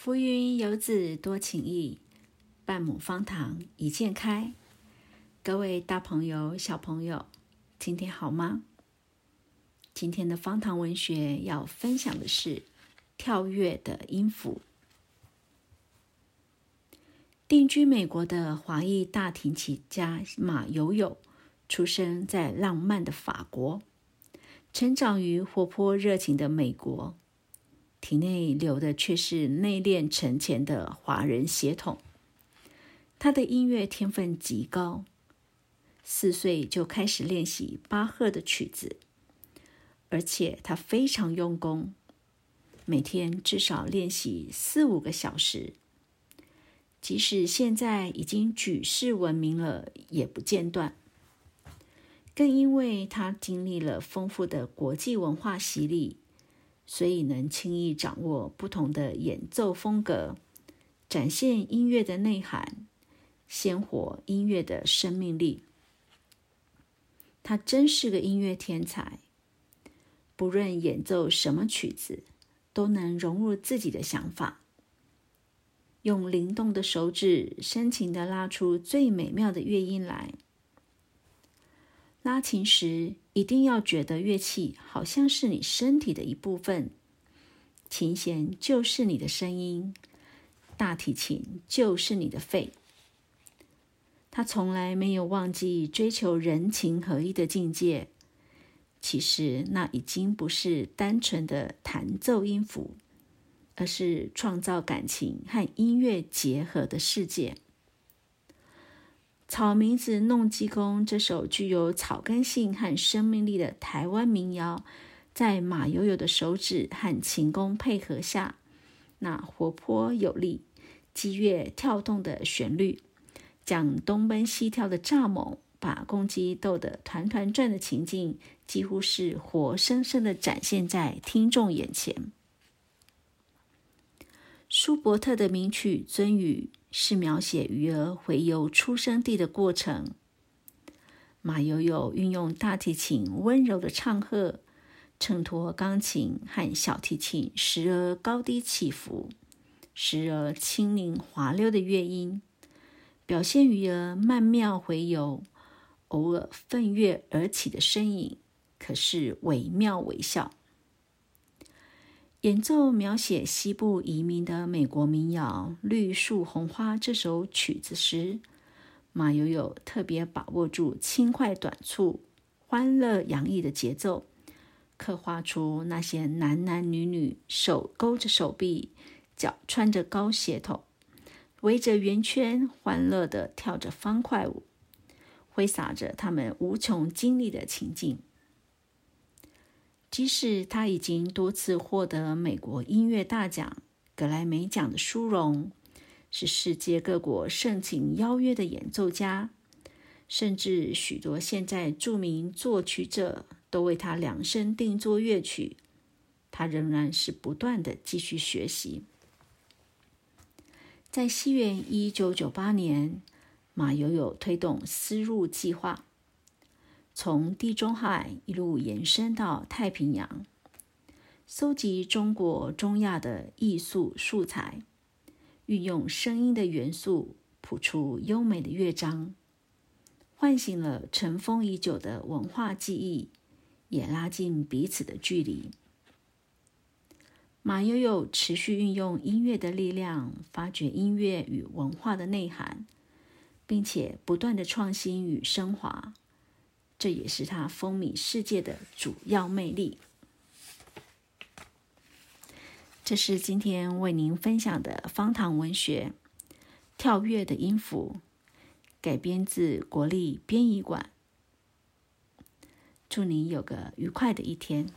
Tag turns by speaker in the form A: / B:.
A: 浮云游子多情意，半亩方塘一鉴开。各位大朋友、小朋友，今天好吗？今天的方塘文学要分享的是跳跃的音符。定居美国的华裔大提琴家马友友，出生在浪漫的法国，成长于活泼热情的美国。体内流的却是内敛沉潜的华人血统。他的音乐天分极高，四岁就开始练习巴赫的曲子，而且他非常用功，每天至少练习四五个小时。即使现在已经举世闻名了，也不间断。更因为他经历了丰富的国际文化洗礼。所以能轻易掌握不同的演奏风格，展现音乐的内涵，鲜活音乐的生命力。他真是个音乐天才，不论演奏什么曲子，都能融入自己的想法，用灵动的手指深情的拉出最美妙的乐音来。拉琴时，一定要觉得乐器好像是你身体的一部分，琴弦就是你的声音，大提琴就是你的肺。他从来没有忘记追求人情合一的境界。其实那已经不是单纯的弹奏音符，而是创造感情和音乐结合的世界。《草名字弄鸡公》这首具有草根性和生命力的台湾民谣，在马友友的手指和琴弓配合下，那活泼有力、激越跳动的旋律，将东奔西跳的蚱蜢把公鸡逗得团团转的情境，几乎是活生生的展现在听众眼前。舒伯特的名曲《鳟鱼》。是描写鱼儿回游出生地的过程。马友友运用大提琴温柔的唱和，衬托钢琴和小提琴时而高低起伏，时而轻灵滑溜的乐音，表现鱼儿曼妙回游，偶尔奋跃而起的身影，可是惟妙惟肖。演奏描写西部移民的美国民谣《绿树红花》这首曲子时，马友友特别把握住轻快短促、欢乐洋溢的节奏，刻画出那些男男女女手勾着手臂、脚穿着高鞋头，围着圆圈欢乐地跳着方块舞，挥洒着他们无穷精力的情境。即使他已经多次获得美国音乐大奖、格莱美奖的殊荣，是世界各国盛情邀约的演奏家，甚至许多现在著名作曲者都为他量身定做乐曲，他仍然是不断的继续学习。在西元一九九八年，马友友推动丝路计划。从地中海一路延伸到太平洋，搜集中国、中亚的艺术素材，运用声音的元素谱出优美的乐章，唤醒了尘封已久的文化记忆，也拉近彼此的距离。马悠悠持续运用音乐的力量，发掘音乐与文化的内涵，并且不断的创新与升华。这也是他风靡世界的主要魅力。这是今天为您分享的方糖文学《跳跃的音符》，改编自国立编译馆。祝您有个愉快的一天。